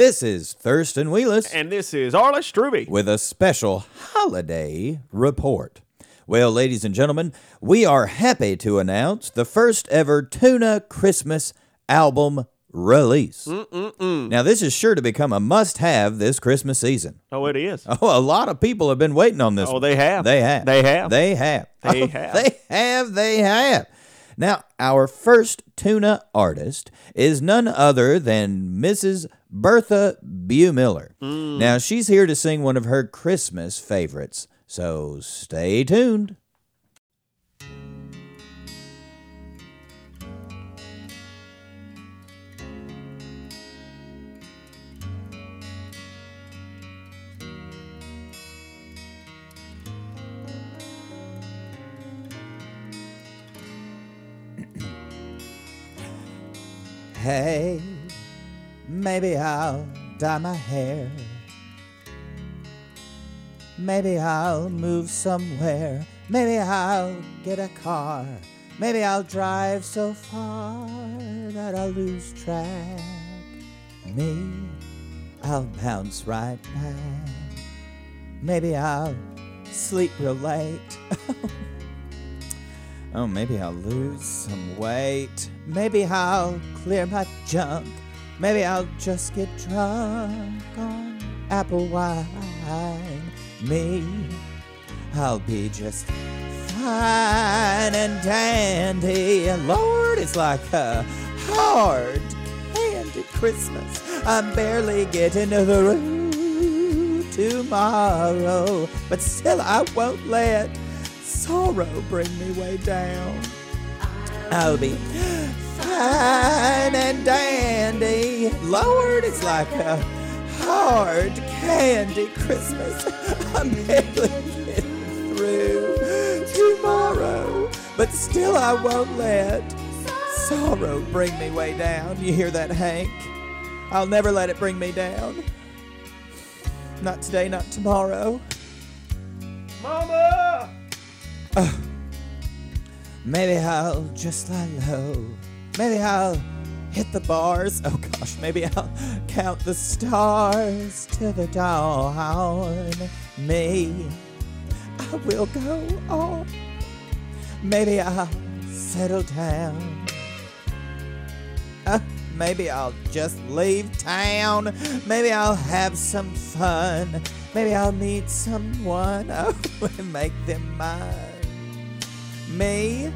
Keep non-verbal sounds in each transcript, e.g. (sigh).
This is Thurston Wheelis And this is Arles Struvie. with a special holiday report. Well, ladies and gentlemen, we are happy to announce the first ever Tuna Christmas album release. Now, this is sure to become a must have this Christmas season. Oh, it is. (laughs) Oh, a lot of people have been waiting on this. Oh, one. they have. They have. They have. They have. They Oh, have. They have. They have. Now, our first tuna artist is none other than Mrs. Bertha Miller. Mm. Now, she's here to sing one of her Christmas favorites. So stay tuned. Hey, maybe I'll dye my hair. Maybe I'll move somewhere. Maybe I'll get a car. Maybe I'll drive so far that I'll lose track. Me, I'll bounce right back. Maybe I'll sleep real late. (laughs) Oh, maybe I'll lose some weight. Maybe I'll clear my junk. Maybe I'll just get drunk on apple wine. Me, I'll be just fine and dandy. And Lord, it's like a hard candy Christmas. I'm barely getting through tomorrow, but still I won't let sorrow bring me way down. I'll be fine and dandy. Lord, it's like a hard candy Christmas. (laughs) I'm barely getting through tomorrow, but still I won't let sorrow bring me way down. You hear that, Hank? I'll never let it bring me down. Not today, not tomorrow. Mama! Maybe I'll just lie low. Maybe I'll hit the bars. Oh gosh, maybe I'll count the stars till the dawn. Me, I will go on. Maybe I'll settle down. Uh, maybe I'll just leave town. Maybe I'll have some fun. Maybe I'll meet someone. (laughs) Oh, and make them mine me,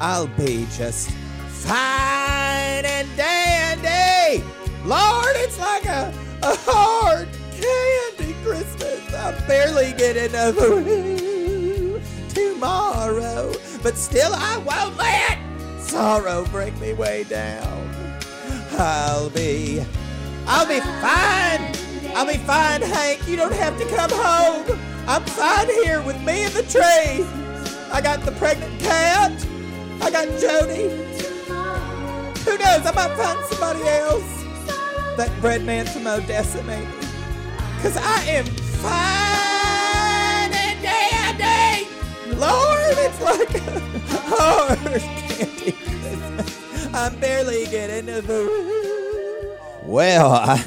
I'll be just fine and dandy. Lord, it's like a, a hard candy Christmas. I'm barely getting over (laughs) tomorrow, but still I won't let sorrow bring me way down. I'll be, I'll be fine. I'll be fine, Hank. You don't have to come home. I'm fine here with me and the tree. I got the pregnant cat. I got Jody. Who knows? I might find somebody else. That bread man from Odessa, maybe. Cause I am fine and dandy. Lord, it's like a hard candy. (laughs) I'm barely getting to the room. Well, (laughs) I,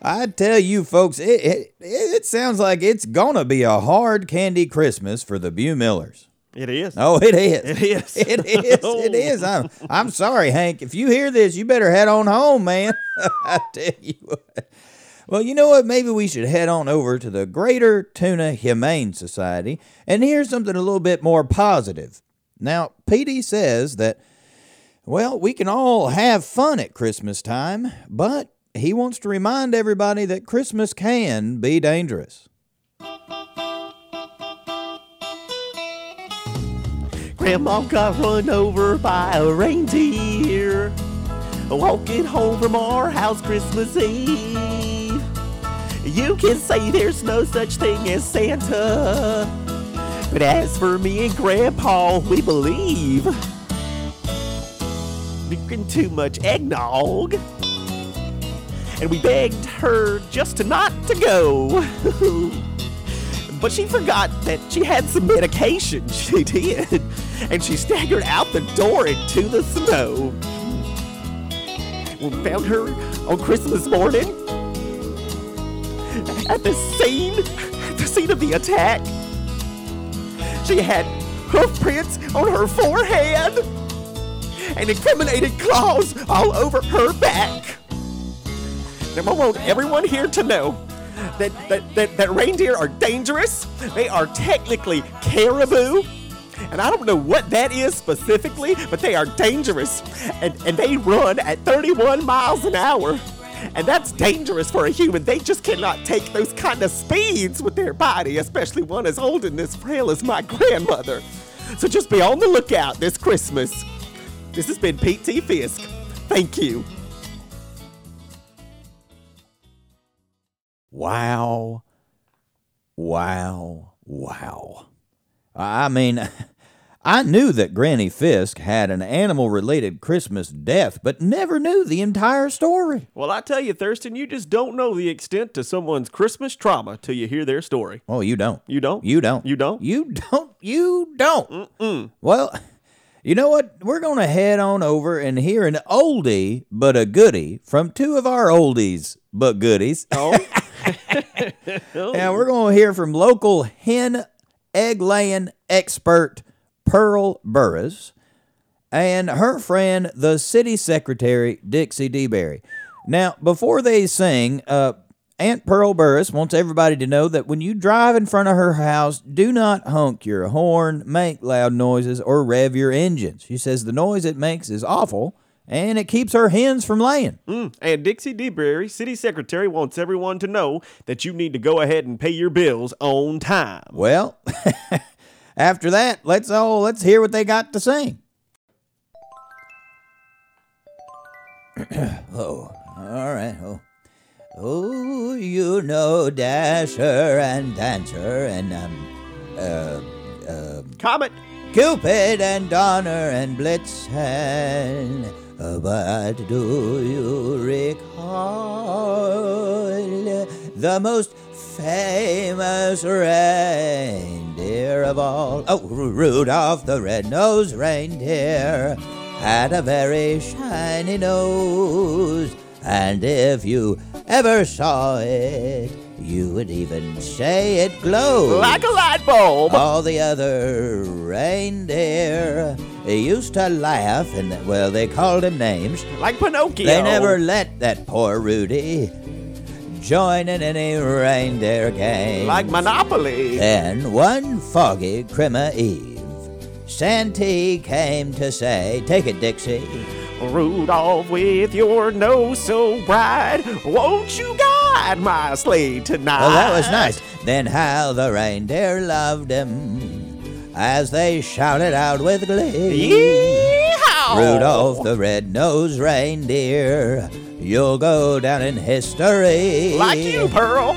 I tell you folks, it, it it sounds like it's gonna be a hard candy Christmas for the Bumillers. It is. Oh, it is. (laughs) It is. (laughs) It is. (laughs) It is. I'm, I'm sorry, Hank. If you hear this, you better head on home, man. I tell you what. Well, you know what? Maybe we should head on over to the Greater Tuna Humane Society and hear something a little bit more positive. Now, Petey says that, well, we can all have fun at Christmas time, but he wants to remind everybody that Christmas can be dangerous. Grandma got run over by a reindeer walking home from our house Christmas Eve. You can say there's no such thing as Santa, but as for me and Grandpa, we believe. Drinking too much eggnog, and we begged her just to not to go. (laughs) But she forgot that she had some medication. (laughs) She did. And she staggered out the door into the snow. We found her on Christmas morning at the scene, the scene of the attack. She had hoof prints on her forehead and incriminated claws all over her back. Now, I want everyone here to know that, that, that, that reindeer are dangerous. They are technically caribou. And I don't know what that is specifically, but they are dangerous. And, and they run at 31 miles an hour. And that's dangerous for a human. They just cannot take those kind of speeds with their body, especially one as old and as frail as my (laughs) grandmother. So just be on the lookout this Christmas. This has been Petey Fisk. Thank you. Wow. Wow. Wow. I mean, (laughs) I knew that Granny Fisk had an animal related Christmas death, but never knew the entire story. Well, I tell you, Thurston, you just don't know the extent to someone's Christmas trauma till you hear their story. Oh, you don't. You don't? You don't. You don't? You don't. You don't. Mm-mm. Well, you know what? We're going to head on over and hear an oldie but a goodie from two of our oldies but goodies. Oh. (laughs) (laughs) And we're going to hear from local hen egg laying expert Pearl Burras and her friend, the city secretary, Dixie DeBerry. Now, before they sing, uh, Aunt Pearl Burras wants everybody to know that when you drive in front of her house, do not honk your horn, make loud noises, or rev your engines. She says the noise it makes is awful and it keeps her hens from laying. Mm. And Dixie DeBerry, city secretary, wants everyone to know that you need to go ahead and pay your bills on time. Well, (laughs) after that, let's all let's hear what they got to sing. (clears throat) oh, all right. Oh. Oh, you know Dasher and Dancer and um uh, uh Comet. Cupid and Donner and Blitzen. But do you recall the most famous reindeer of all? Oh, Rudolph the red-nosed reindeer had a very shiny nose. And if you ever saw it, you would even say it glowed. Like a light bulb. All the other reindeer used to laugh, and well, they called him names. Like Pinocchio. They never let that poor Rudy join in any reindeer game. Like Monopoly. Then one foggy Christmas Eve, Santee came to say, "Take it, Dixie." Rudolph, with your nose so bright, won't you guide my sleigh tonight? Well, that was nice. Then how the reindeer loved him as they shouted out with glee. Yeehaw! Rudolph the red-nosed reindeer, you'll go down in history. Like you, Pearl.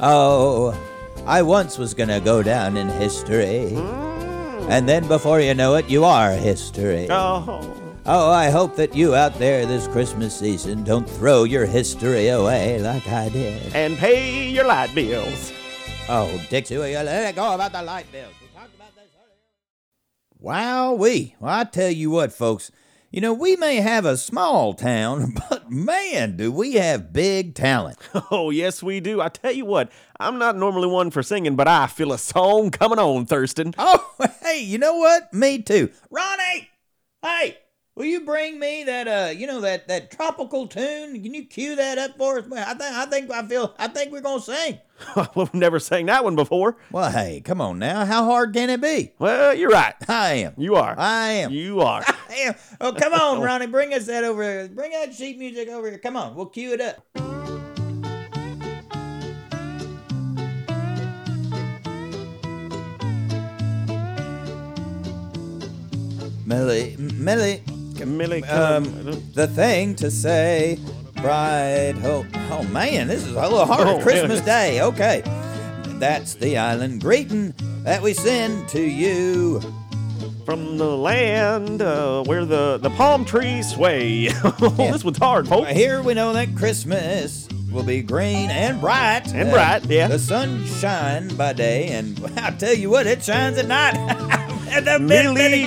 Oh, I once was gonna go down in history. Mm. And then before you know it, you are history. Oh. Oh, I hope that you out there this Christmas season don't throw your history away like I did. And pay your light bills. Oh, Dixie, will you let it go about the light bills? We talked about this earlier. Wow, we. Well, I tell you what, folks. You know, we may have a small town, (laughs) but man, do we have big talent. (laughs) Oh, yes, we do. I tell you what, I'm not normally one for singing, but I feel a song coming on, Thurston. Oh, (laughs) hey, you know what? Me too. Ronnie! Hey, will you bring me that uh, you know that that tropical tune? Can you cue that up for us? I think I think I feel I think we're gonna sing. (laughs) We've never sang that one before. Well, hey, come on now. How hard can it be? Well, you're right. I am. You are. I am. You are. (laughs) I am. Oh, come on, (laughs) Ronnie. Bring us that over here. Bring that sheet music over here. Come on. We'll cue it up. Millie, Millie, Millie, um, the thing to say, bright hope. Oh man, this is a little hard. Oh, Christmas. Day. Okay, that's the island greeting that we send to you. From the land uh, where the, the palm trees sway. (laughs) Oh, Yeah. This one's hard, folks. Here we know that Christmas will be green and bright. And bright, yeah. The sun shine by day, and (laughs) I tell you what, it shines at night. (laughs) And the Millie Millie-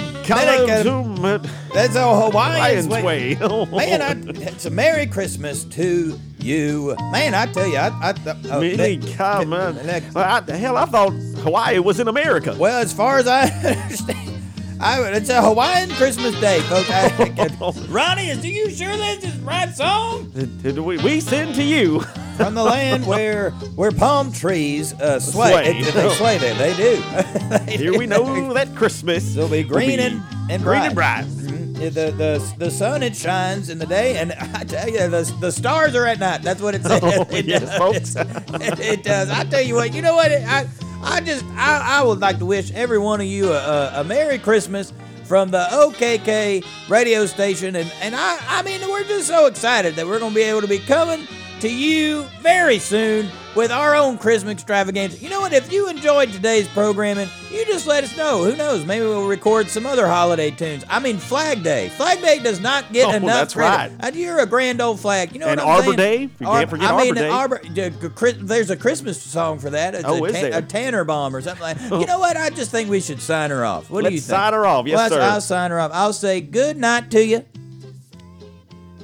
That's a Hawaiian way. way. (laughs) Man, I, it's a Merry Christmas to you. Man, I tell you, I. I th- oh, Mini, that- God, man. that- Well, hell, I thought Hawaii was in America. well, as far as I (laughs) understand, I, it's a Hawaiian Christmas day, folks. I, (laughs) Ronnie, is you sure this is the right song? Did we, we send to you. From the land where where palm trees uh, sway. Sway. It- they sway there. They do. (laughs) They Here do. we know that Christmas It'll be will be and, and green bright. and bright. Mhm. The, the the sun it shines in the day, and (laughs) I tell you, the, the stars are at night. That's what it (laughs) says. Oh, it, yes, does. folks. it, it does. I tell you what. You know what? I I just I, I would like to wish every one of you a, a, a Merry Christmas from the OKK radio station, and and I I mean we're just so excited that we're gonna be able to be coming to you very soon with our own Christmas extravaganza. You know what? If you enjoyed today's programming, you just let us know. Who knows? Maybe we'll record some other holiday tunes. I mean, Flag Day. Flag Day does not get Oh, enough that's credit. right. You're a grand old flag. You know And what I'm Arbor saying? Day. You can't forget I mean, Arbor Day. Arbor, the- there's a Christmas song for that. It's Oh, a, is there? a Tanner bomb or something like. You oh. know what? I just think we should sign her off. What do Let's you think? sign her off. Yes, well, sir. I'll sign her off. I'll say good night to you.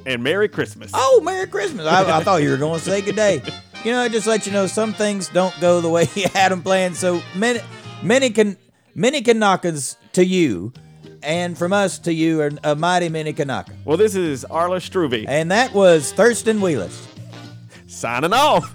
And Merry Christmas. Oh, Merry Christmas. I, I thought you were going to say good day. You know, it just let you know some things don't go the way (laughs) you had them planned. So many, many can, many Kanakas to you, and from us to you, are a mighty many Kanaka. Well, this is Arles Struvie And that was Thurston Wheelis. signing off.